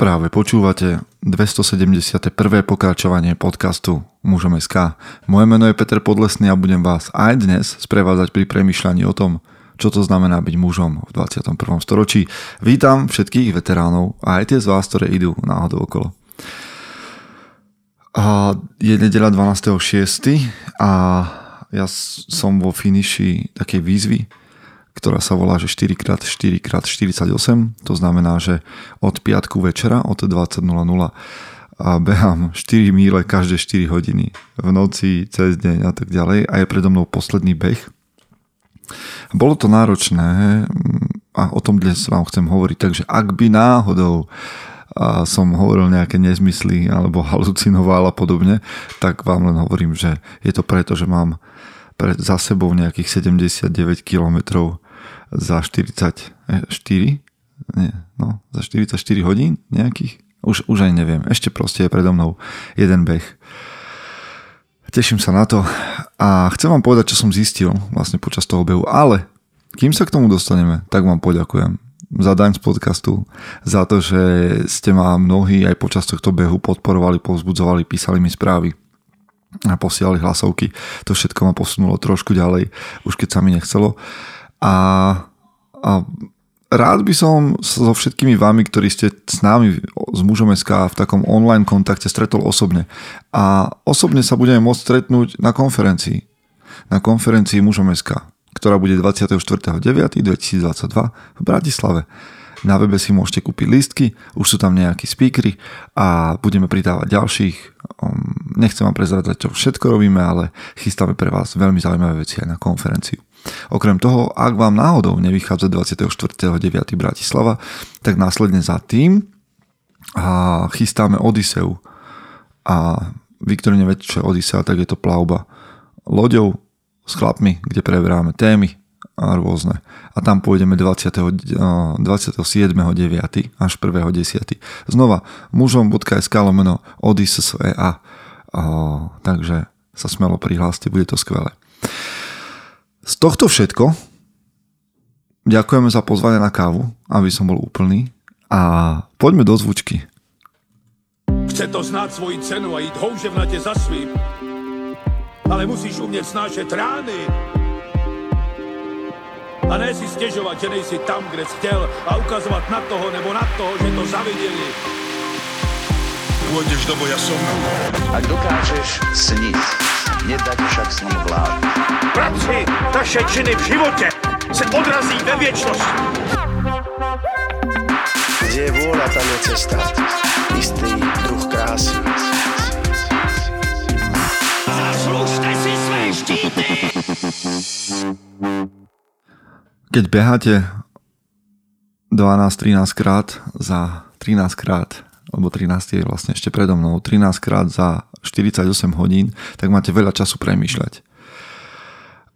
Práve počúvate 271. pokračovanie podcastu Mužom SK. Moje meno je Peter Podlesný a budem vás aj dnes sprevádzať pri premyšľaní o tom, čo to znamená byť mužom v 21. storočí. Vítam všetkých veteránov a aj tie z vás, ktoré idú náhodou okolo. A je nedela 12.6. a ja som vo finiši takej výzvy, ktorá sa volá, že 4x4x48. To znamená, že od piatku večera od 20.00 a behám 4 míle každé 4 hodiny v noci, cez deň a tak ďalej a je predo mnou posledný beh. Bolo to náročné a o tom dnes vám chcem hovoriť, takže ak by náhodou a som hovoril nejaké nezmysly alebo halucinoval a podobne, tak vám len hovorím, že je to preto, že mám pred, za sebou nejakých 79 km za 44, nie, no, za 44 hodín nejakých, už, už aj neviem, ešte proste je predo mnou jeden beh. Teším sa na to a chcem vám povedať, čo som zistil vlastne počas toho behu, ale kým sa k tomu dostaneme, tak vám poďakujem za daň z podcastu, za to, že ste ma mnohí aj počas tohto behu podporovali, povzbudzovali, písali mi správy a posielali hlasovky. To všetko ma posunulo trošku ďalej, už keď sa mi nechcelo. A, a rád by som so všetkými vami, ktorí ste s nami, s mužom SK v takom online kontakte stretol osobne. A osobne sa budeme môcť stretnúť na konferencii. Na konferencii mužom SK, ktorá bude 24.9.2022 v Bratislave. Na webe si môžete kúpiť lístky, už sú tam nejakí speakery a budeme pridávať ďalších. Um, nechcem vám prezradzať, čo všetko robíme, ale chystáme pre vás veľmi zaujímavé veci aj na konferenciu. Okrem toho, ak vám náhodou nevychádza 24.9. Bratislava, tak následne za tým a chystáme Odiseu. A vy, ktorí neviete, čo je Odisea, tak je to plavba loďou s chlapmi, kde preberáme témy a rôzne. A tam pôjdeme 20. 27.9. až 1.10. Znova mužom.sk lomeno odysea. Takže sa smelo prihláste, bude to skvelé. Z tohto všetko ďakujeme za pozvanie na kávu, aby som bol úplný. A poďme do zvučky. Chce to znáť svoji cenu a ísť houževnate za svým. Ale musíš umieť snášať rány. A ne si stiežovať, že nejsi tam, kde si chtěl a ukazovať na toho nebo na toho, že to zavideli. Pôjdeš do boja som. Ak dokážeš sniť, nedať však sním vlád. Práci, taše činy v živote se odrazí ve viečnosti. Kde je vôľa, tam je cesta. Istý druh krásy. Zaslužte si své štíty! Keď beháte 12-13 krát za 13 krát lebo 13 je vlastne ešte predo mnou, 13 krát za 48 hodín, tak máte veľa času premýšľať.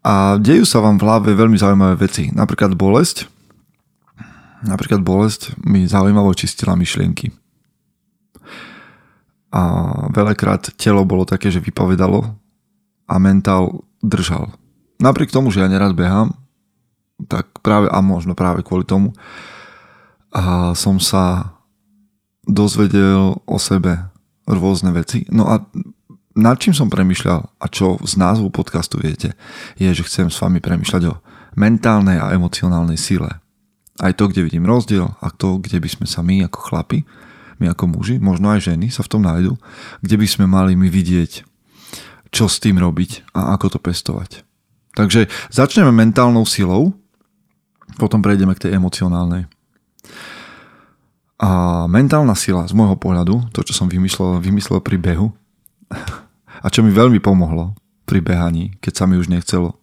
A dejú sa vám v hlave veľmi zaujímavé veci. Napríklad bolesť. Napríklad bolesť mi zaujímavo čistila myšlienky. A veľakrát telo bolo také, že vypovedalo a mentál držal. Napriek tomu, že ja nerad behám, tak práve a možno práve kvôli tomu a som sa dozvedel o sebe rôzne veci. No a nad čím som premyšľal a čo z názvu podcastu viete, je, že chcem s vami premyšľať o mentálnej a emocionálnej sile. Aj to, kde vidím rozdiel a to, kde by sme sa my ako chlapi, my ako muži, možno aj ženy sa v tom nájdu, kde by sme mali my vidieť, čo s tým robiť a ako to pestovať. Takže začneme mentálnou silou, potom prejdeme k tej emocionálnej. A mentálna sila z môjho pohľadu, to čo som vymyslel, vymyslel pri behu, a čo mi veľmi pomohlo pri behaní, keď sa mi už nechcelo.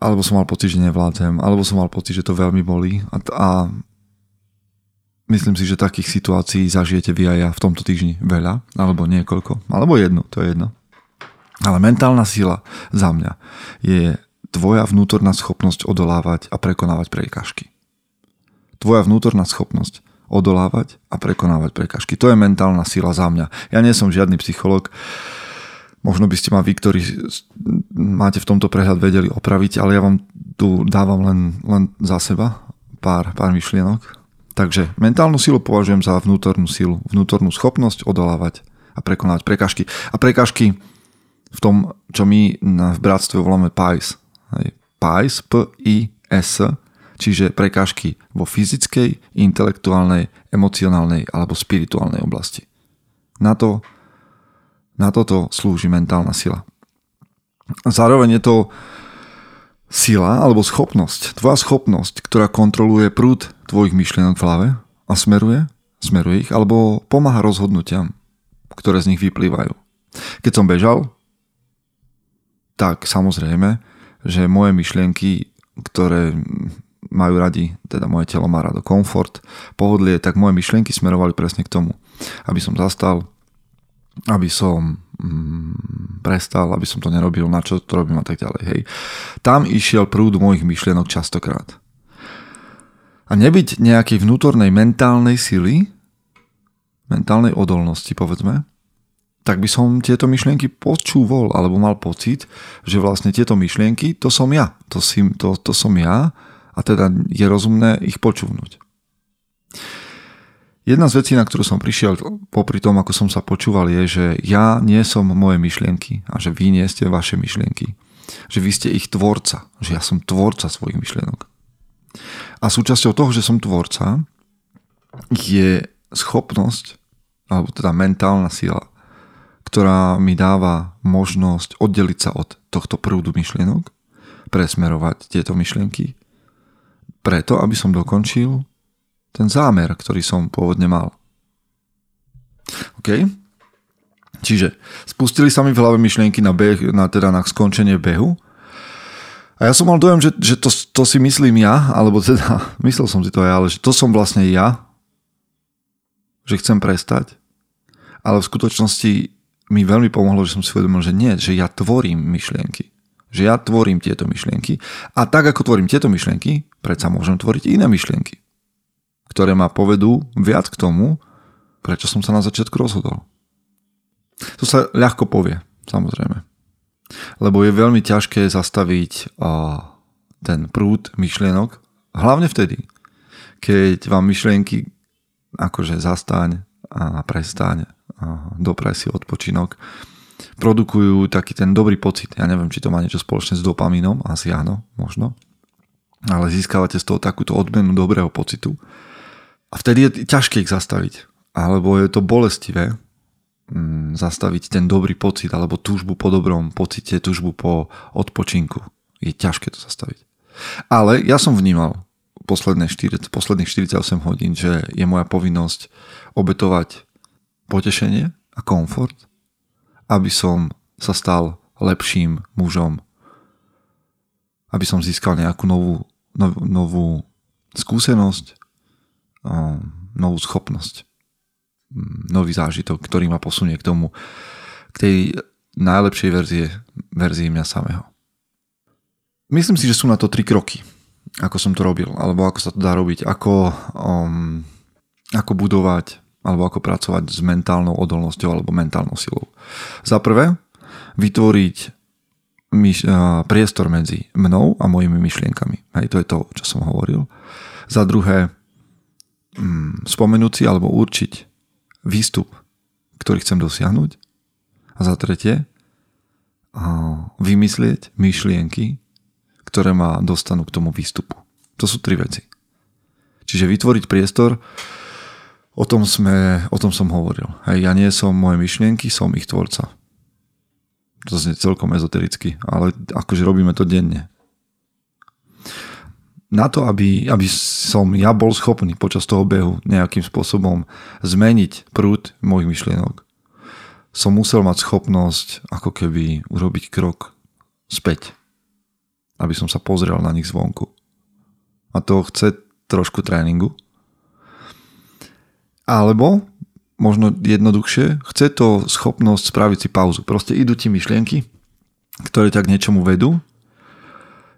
Alebo som mal pocit, že nevládzem, alebo som mal pocit, že to veľmi bolí. A, a myslím si, že takých situácií zažijete vy aj ja v tomto týždni veľa, alebo niekoľko, alebo jednu, to je jedno. Ale mentálna sila za mňa je tvoja vnútorná schopnosť odolávať a prekonávať prekážky. Tvoja vnútorná schopnosť odolávať a prekonávať prekažky. To je mentálna sila za mňa. Ja nie som žiadny psycholog. Možno by ste ma vy, ktorí máte v tomto prehľad vedeli opraviť, ale ja vám tu dávam len, len za seba pár, pár myšlienok. Takže mentálnu silu považujem za vnútornú silu, vnútornú schopnosť odolávať a prekonať prekažky. A prekažky v tom, čo my v bratstve voláme PIS. PIS, P-I-S, čiže prekážky vo fyzickej, intelektuálnej, emocionálnej alebo spirituálnej oblasti. Na, to, na toto slúži mentálna sila. Zároveň je to sila alebo schopnosť, tvoja schopnosť, ktorá kontroluje prúd tvojich myšlienok v hlave a smeruje, smeruje ich, alebo pomáha rozhodnutiam, ktoré z nich vyplývajú. Keď som bežal, tak samozrejme, že moje myšlienky, ktoré majú radi, teda moje telo má rado komfort, pohodlie, tak moje myšlienky smerovali presne k tomu, aby som zastal, aby som mm, prestal, aby som to nerobil, na čo to robím a tak ďalej. Hej. Tam išiel prúd mojich myšlienok častokrát. A nebyť nejakej vnútornej mentálnej sily, mentálnej odolnosti, povedzme, tak by som tieto myšlienky počúval alebo mal pocit, že vlastne tieto myšlienky, to som ja. To, si, to, to som ja a teda je rozumné ich počúvnuť. Jedna z vecí, na ktorú som prišiel popri tom, ako som sa počúval, je, že ja nie som moje myšlienky a že vy nie ste vaše myšlienky. Že vy ste ich tvorca, že ja som tvorca svojich myšlienok. A súčasťou toho, že som tvorca, je schopnosť, alebo teda mentálna sila, ktorá mi dáva možnosť oddeliť sa od tohto prúdu myšlienok, presmerovať tieto myšlienky, preto, aby som dokončil ten zámer, ktorý som pôvodne mal. OK? Čiže spustili sa mi v hlave myšlienky na, beh, na, teda na skončenie behu a ja som mal dojem, že, že to, to si myslím ja, alebo teda myslel som si to ja, ale že to som vlastne ja, že chcem prestať. Ale v skutočnosti mi veľmi pomohlo, že som si uvedomil, že nie, že ja tvorím myšlienky. Že ja tvorím tieto myšlienky a tak ako tvorím tieto myšlienky, predsa môžem tvoriť iné myšlienky, ktoré ma povedú viac k tomu, prečo som sa na začiatku rozhodol. To sa ľahko povie, samozrejme. Lebo je veľmi ťažké zastaviť ten prúd myšlienok, hlavne vtedy, keď vám myšlienky akože zastaň a prestaň dopraj si odpočinok, produkujú taký ten dobrý pocit. Ja neviem, či to má niečo spoločné s dopamínom, asi áno, možno. Ale získavate z toho takúto odmenu dobrého pocitu. A vtedy je ťažké ich zastaviť. Alebo je to bolestivé mm, zastaviť ten dobrý pocit alebo túžbu po dobrom pocite, túžbu po odpočinku. Je ťažké to zastaviť. Ale ja som vnímal posledné 4, posledných 48 hodín, že je moja povinnosť obetovať potešenie a komfort, aby som sa stal lepším mužom, aby som získal nejakú novú, nov, novú skúsenosť, novú schopnosť, nový zážitok, ktorý ma posunie k tomu, k tej najlepšej verzie, verzii mňa samého. Myslím si, že sú na to tri kroky, ako som to robil, alebo ako sa to dá robiť, ako, um, ako budovať alebo ako pracovať s mentálnou odolnosťou alebo mentálnou silou. Za prvé, vytvoriť myš- priestor medzi mnou a mojimi myšlienkami. Hej, to je to, čo som hovoril. Za druhé, mm, spomenúť alebo určiť výstup, ktorý chcem dosiahnuť. A za tretie, vymyslieť myšlienky, ktoré ma dostanú k tomu výstupu. To sú tri veci. Čiže vytvoriť priestor, O tom, sme, o tom som hovoril. Hej, ja nie som moje myšlienky, som ich tvorca. To znie celkom ezotericky, ale akože robíme to denne. Na to, aby, aby som ja bol schopný počas toho behu nejakým spôsobom zmeniť prúd mojich myšlienok, som musel mať schopnosť ako keby urobiť krok späť, aby som sa pozrel na nich zvonku. A to chce trošku tréningu, alebo, možno jednoduchšie, chce to schopnosť spraviť si pauzu. Proste idú ti myšlienky, ktoré ťa k niečomu vedú.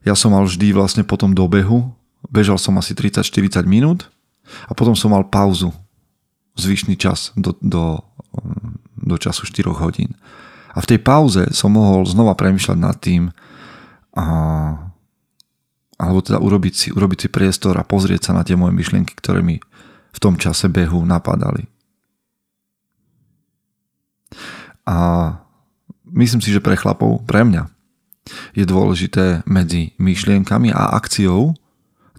Ja som mal vždy vlastne po tom dobehu, bežal som asi 30-40 minút a potom som mal pauzu, zvyšný čas do, do, do času 4 hodín. A v tej pauze som mohol znova premyšľať nad tým, a, alebo teda urobiť si, urobiť si priestor a pozrieť sa na tie moje myšlienky, ktoré mi v tom čase behu napadali. A myslím si, že pre chlapov, pre mňa, je dôležité medzi myšlienkami a akciou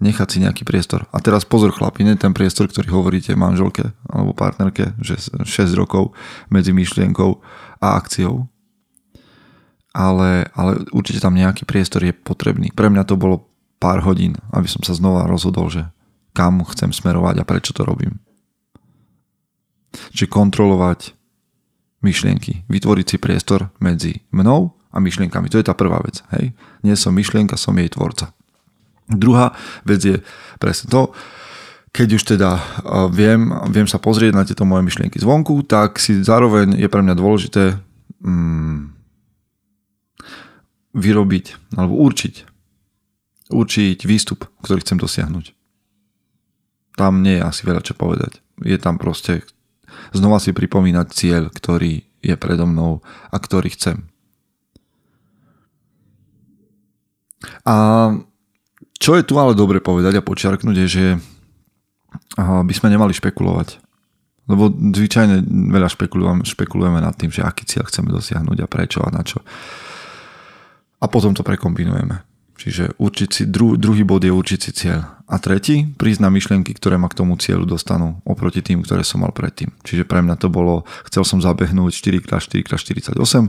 nechať si nejaký priestor. A teraz pozor chlapi, nie ten priestor, ktorý hovoríte manželke alebo partnerke, že 6 rokov medzi myšlienkou a akciou. Ale, ale určite tam nejaký priestor je potrebný. Pre mňa to bolo pár hodín, aby som sa znova rozhodol, že kam chcem smerovať a prečo to robím. Čiže kontrolovať myšlienky, vytvoriť si priestor medzi mnou a myšlienkami. To je tá prvá vec. Hej? Nie som myšlienka, som jej tvorca. Druhá vec je presne to, keď už teda viem, viem sa pozrieť na tieto moje myšlienky zvonku, tak si zároveň je pre mňa dôležité mm, vyrobiť alebo určiť určiť výstup, ktorý chcem dosiahnuť. Tam nie je asi veľa čo povedať. Je tam proste znova si pripomínať cieľ, ktorý je predo mnou a ktorý chcem. A čo je tu ale dobre povedať a počiarknúť je, že by sme nemali špekulovať. Lebo zvyčajne veľa špekulujeme, špekulujeme nad tým, že aký cieľ chceme dosiahnuť a prečo a na čo. A potom to prekombinujeme. Čiže určiť si, dru, druhý bod je určiť si cieľ. A tretí, prísť na myšlienky, ktoré ma k tomu cieľu dostanú oproti tým, ktoré som mal predtým. Čiže pre mňa to bolo, chcel som zabehnúť 4x4x48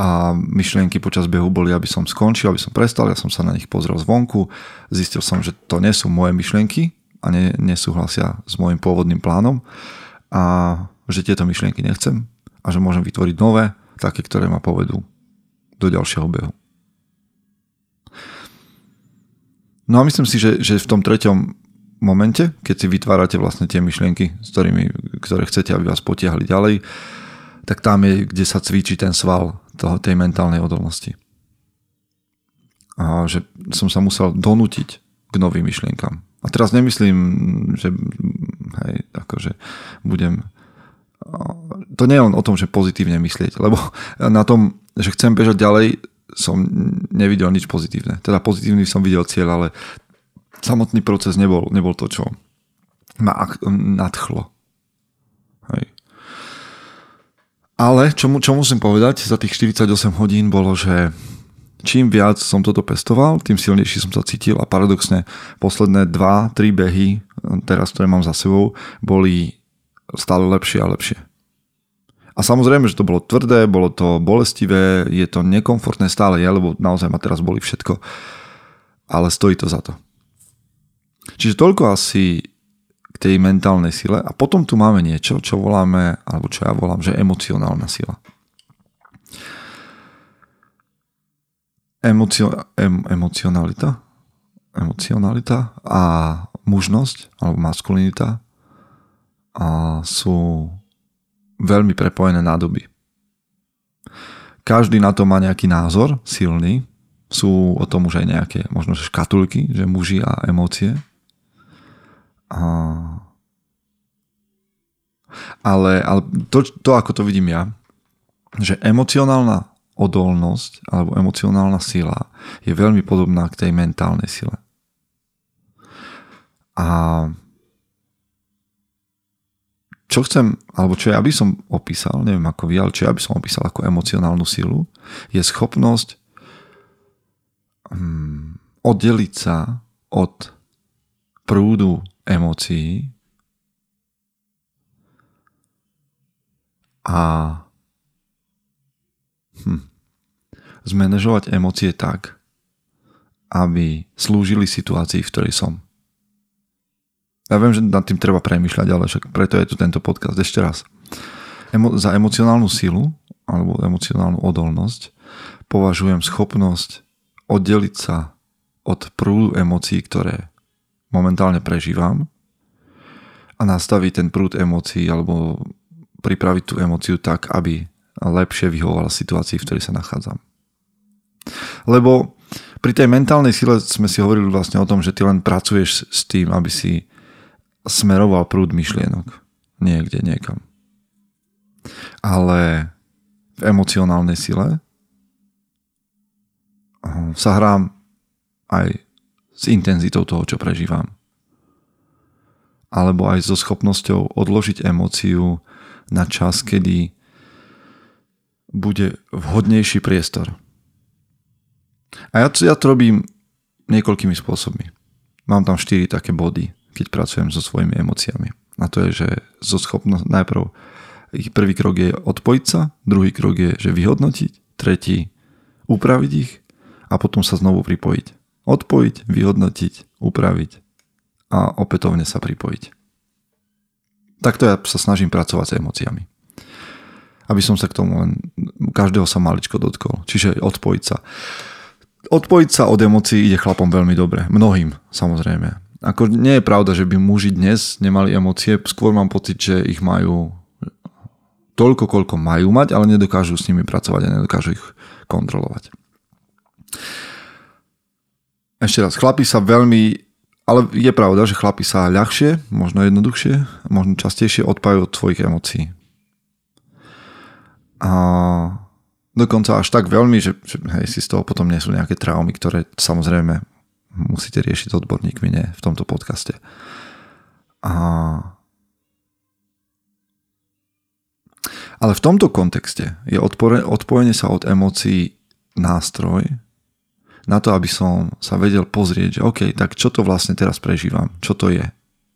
a myšlienky počas behu boli, aby som skončil, aby som prestal, ja som sa na nich pozrel zvonku, zistil som, že to nie sú moje myšlienky a ne, nesúhlasia s môjim pôvodným plánom a že tieto myšlienky nechcem a že môžem vytvoriť nové, také, ktoré ma povedú do ďalšieho behu. No a myslím si, že, že v tom treťom momente, keď si vytvárate vlastne tie myšlienky, s ktorými, ktoré chcete, aby vás potiahli ďalej, tak tam je, kde sa cvičí ten sval toho, tej mentálnej odolnosti. A že som sa musel donútiť k novým myšlienkam. A teraz nemyslím, že hej, akože budem... To nie je len o tom, že pozitívne myslieť, lebo na tom, že chcem bežať ďalej, som nevidel nič pozitívne. Teda pozitívny som videl cieľ, ale samotný proces nebol, nebol to, čo ma nadchlo. Hej. Ale čo, čo musím povedať za tých 48 hodín bolo, že čím viac som toto pestoval, tým silnejší som sa cítil a paradoxne posledné 2-3 behy, teraz ktoré mám za sebou, boli stále lepšie a lepšie. A samozrejme, že to bolo tvrdé, bolo to bolestivé, je to nekomfortné stále je, lebo naozaj ma teraz boli všetko. Ale stojí to za to. Čiže toľko asi k tej mentálnej sile. A potom tu máme niečo, čo voláme, alebo čo ja volám, že emocionálna sila. Emocio, em, emocionalita, emocionalita a mužnosť, alebo maskulinita a sú veľmi prepojené nádoby. Každý na to má nejaký názor silný. Sú o tom už aj nejaké možno že škatulky, že muži a emócie. A... Ale, ale to, to, ako to vidím ja, že emocionálna odolnosť alebo emocionálna sila je veľmi podobná k tej mentálnej sile. A čo chcem, alebo čo ja by som opísal, neviem ako vy, ale čo ja by som opísal ako emocionálnu silu, je schopnosť um, oddeliť sa od prúdu emócií a hm, zmanéžovať emócie tak, aby slúžili situácii, v ktorej som. Ja viem, že nad tým treba premýšľať, ale však preto je tu tento podcast ešte raz. Emo- za emocionálnu silu alebo emocionálnu odolnosť považujem schopnosť oddeliť sa od prúdu emócií, ktoré momentálne prežívam a nastaviť ten prúd emócií alebo pripraviť tú emóciu tak, aby lepšie vyhovovala situácii, v ktorej sa nachádzam. Lebo pri tej mentálnej sile sme si hovorili vlastne o tom, že ty len pracuješ s tým, aby si smeroval prúd myšlienok niekde, niekam. Ale v emocionálnej sile sa hrám aj s intenzitou toho, čo prežívam. alebo aj so schopnosťou odložiť emóciu na čas, kedy bude vhodnejší priestor. A ja, ja to robím niekoľkými spôsobmi. Mám tam štyri také body, keď pracujem so svojimi emóciami. A to je, že zo schopnosť najprv prvý krok je odpojiť sa, druhý krok je, že vyhodnotiť, tretí upraviť ich a potom sa znovu pripojiť. Odpojiť, vyhodnotiť, upraviť a opätovne sa pripojiť. Takto ja sa snažím pracovať s emóciami. Aby som sa k tomu len každého sa maličko dotkol. Čiže odpojiť sa. Odpojiť sa od emócií ide chlapom veľmi dobre. Mnohým, samozrejme. Ako nie je pravda, že by muži dnes nemali emócie, skôr mám pocit, že ich majú toľko, koľko majú mať, ale nedokážu s nimi pracovať a nedokážu ich kontrolovať. Ešte raz, chlapi sa veľmi, ale je pravda, že chlapi sa ľahšie, možno jednoduchšie, možno častejšie odpájajú od svojich emócií. A dokonca až tak veľmi, že, že hej, si z toho potom nie sú nejaké traumy, ktoré samozrejme musíte riešiť s odborníkmi, nie v tomto podcaste. A... Ale v tomto kontexte je odpojenie sa od emócií nástroj, na to, aby som sa vedel pozrieť, že OK, tak čo to vlastne teraz prežívam? Čo to je?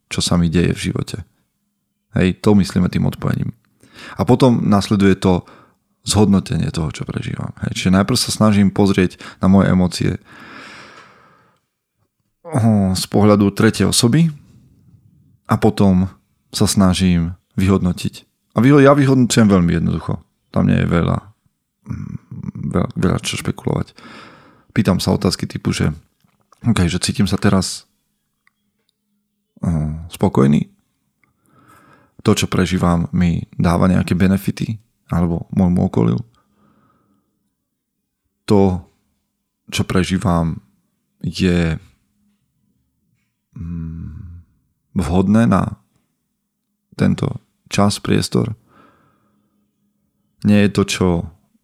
Čo sa mi deje v živote? Hej, to myslíme tým odpojením. A potom nasleduje to zhodnotenie toho, čo prežívam. Hej, čiže najprv sa snažím pozrieť na moje emócie z pohľadu tretej osoby a potom sa snažím vyhodnotiť. A ja vyhodnocujem veľmi jednoducho. Tam nie je veľa, mm, veľa, veľa čo špekulovať pýtam sa otázky typu, že, okay, že cítim sa teraz uh, spokojný, to, čo prežívam, mi dáva nejaké benefity alebo môjmu okoliu. To, čo prežívam, je vhodné na tento čas, priestor. Nie je to, čo,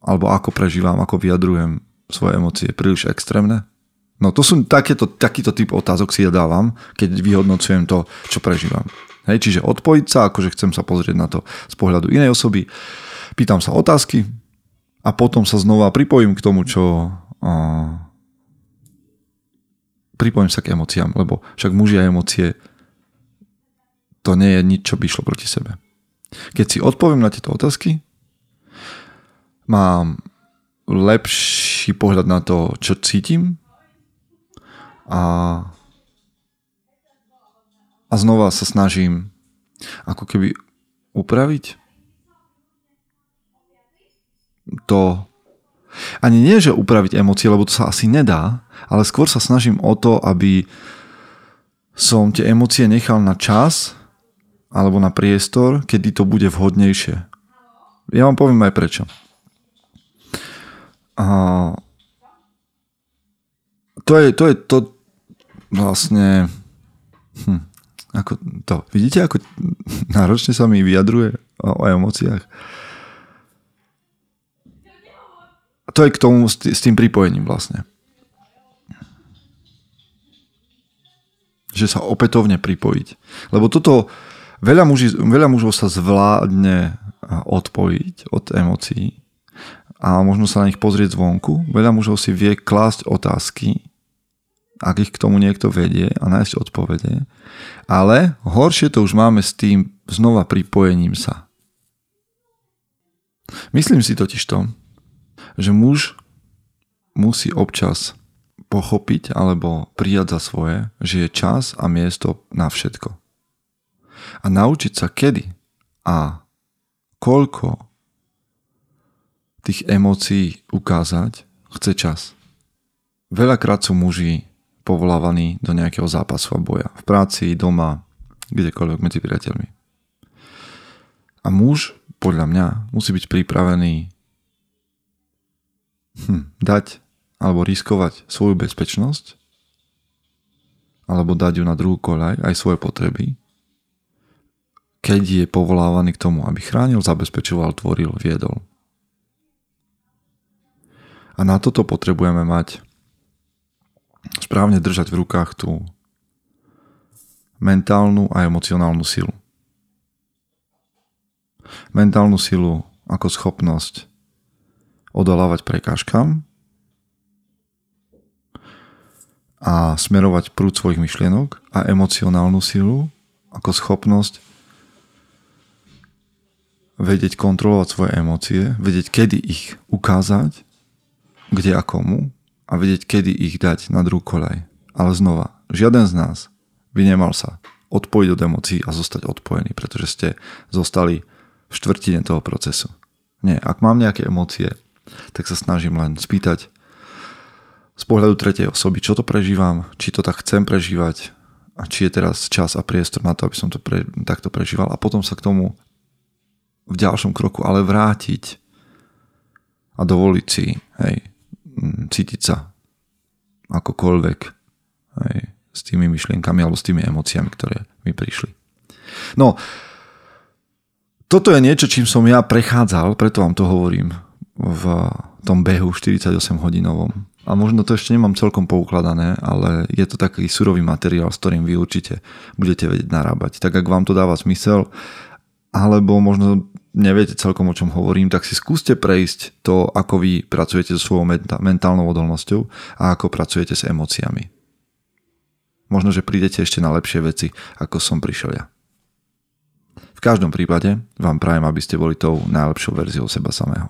alebo ako prežívam, ako vyjadrujem, svoje emócie príliš extrémne? No to sú takéto, takýto typ otázok si ja dávam, keď vyhodnocujem to, čo prežívam. Hej, čiže odpojiť sa, akože chcem sa pozrieť na to z pohľadu inej osoby, pýtam sa otázky a potom sa znova pripojím k tomu, čo... Uh, pripojím sa k emóciám, lebo však muži a emócie to nie je nič, čo by išlo proti sebe. Keď si odpoviem na tieto otázky, mám lepší pohľad na to, čo cítim a, a znova sa snažím ako keby upraviť to ani nie, že upraviť emócie, lebo to sa asi nedá, ale skôr sa snažím o to, aby som tie emócie nechal na čas alebo na priestor, kedy to bude vhodnejšie. Ja vám poviem aj prečo. A to je to, je to vlastne hm, ako to, vidíte, ako náročne sa mi vyjadruje o, o emóciách? To je k tomu s, tým pripojením vlastne. Že sa opätovne pripojiť. Lebo toto veľa, muži, veľa mužov sa zvládne odpojiť od emócií, a možno sa na nich pozrieť zvonku. Veľa mužov si vie klásť otázky, ak ich k tomu niekto vedie a nájsť odpovede. Ale horšie to už máme s tým znova pripojením sa. Myslím si totiž to, že muž musí občas pochopiť alebo prijať za svoje, že je čas a miesto na všetko. A naučiť sa kedy a koľko tých emócií ukázať, chce čas. Veľakrát sú muži povolávaní do nejakého zápasu a boja. V práci, doma, kdekoľvek medzi priateľmi. A muž, podľa mňa, musí byť pripravený hm, dať alebo riskovať svoju bezpečnosť alebo dať ju na druhú koľaj, aj svoje potreby, keď je povolávaný k tomu, aby chránil, zabezpečoval, tvoril, viedol. A na toto potrebujeme mať správne držať v rukách tú mentálnu a emocionálnu silu. Mentálnu silu ako schopnosť odolávať prekážkam a smerovať prúd svojich myšlienok a emocionálnu silu ako schopnosť vedieť kontrolovať svoje emócie, vedieť, kedy ich ukázať, kde a komu a vedieť, kedy ich dať na druhú kolej. Ale znova, žiaden z nás by nemal sa odpojiť od emócií a zostať odpojený, pretože ste zostali v štvrtine toho procesu. Nie, ak mám nejaké emócie, tak sa snažím len spýtať z pohľadu tretej osoby, čo to prežívam, či to tak chcem prežívať a či je teraz čas a priestor na to, aby som to pre, takto prežíval a potom sa k tomu v ďalšom kroku ale vrátiť a dovoliť si hej, cítiť sa akokoľvek hej, s tými myšlienkami alebo s tými emóciami, ktoré mi prišli. No, toto je niečo, čím som ja prechádzal, preto vám to hovorím v tom behu 48 hodinovom. A možno to ešte nemám celkom poukladané, ale je to taký surový materiál, s ktorým vy určite budete vedieť narábať. Tak ak vám to dáva zmysel, alebo možno neviete celkom o čom hovorím, tak si skúste prejsť to, ako vy pracujete so svojou mentálnou odolnosťou a ako pracujete s emóciami. Možno, že prídete ešte na lepšie veci, ako som prišiel ja. V každom prípade vám prajem, aby ste boli tou najlepšou verziou seba samého.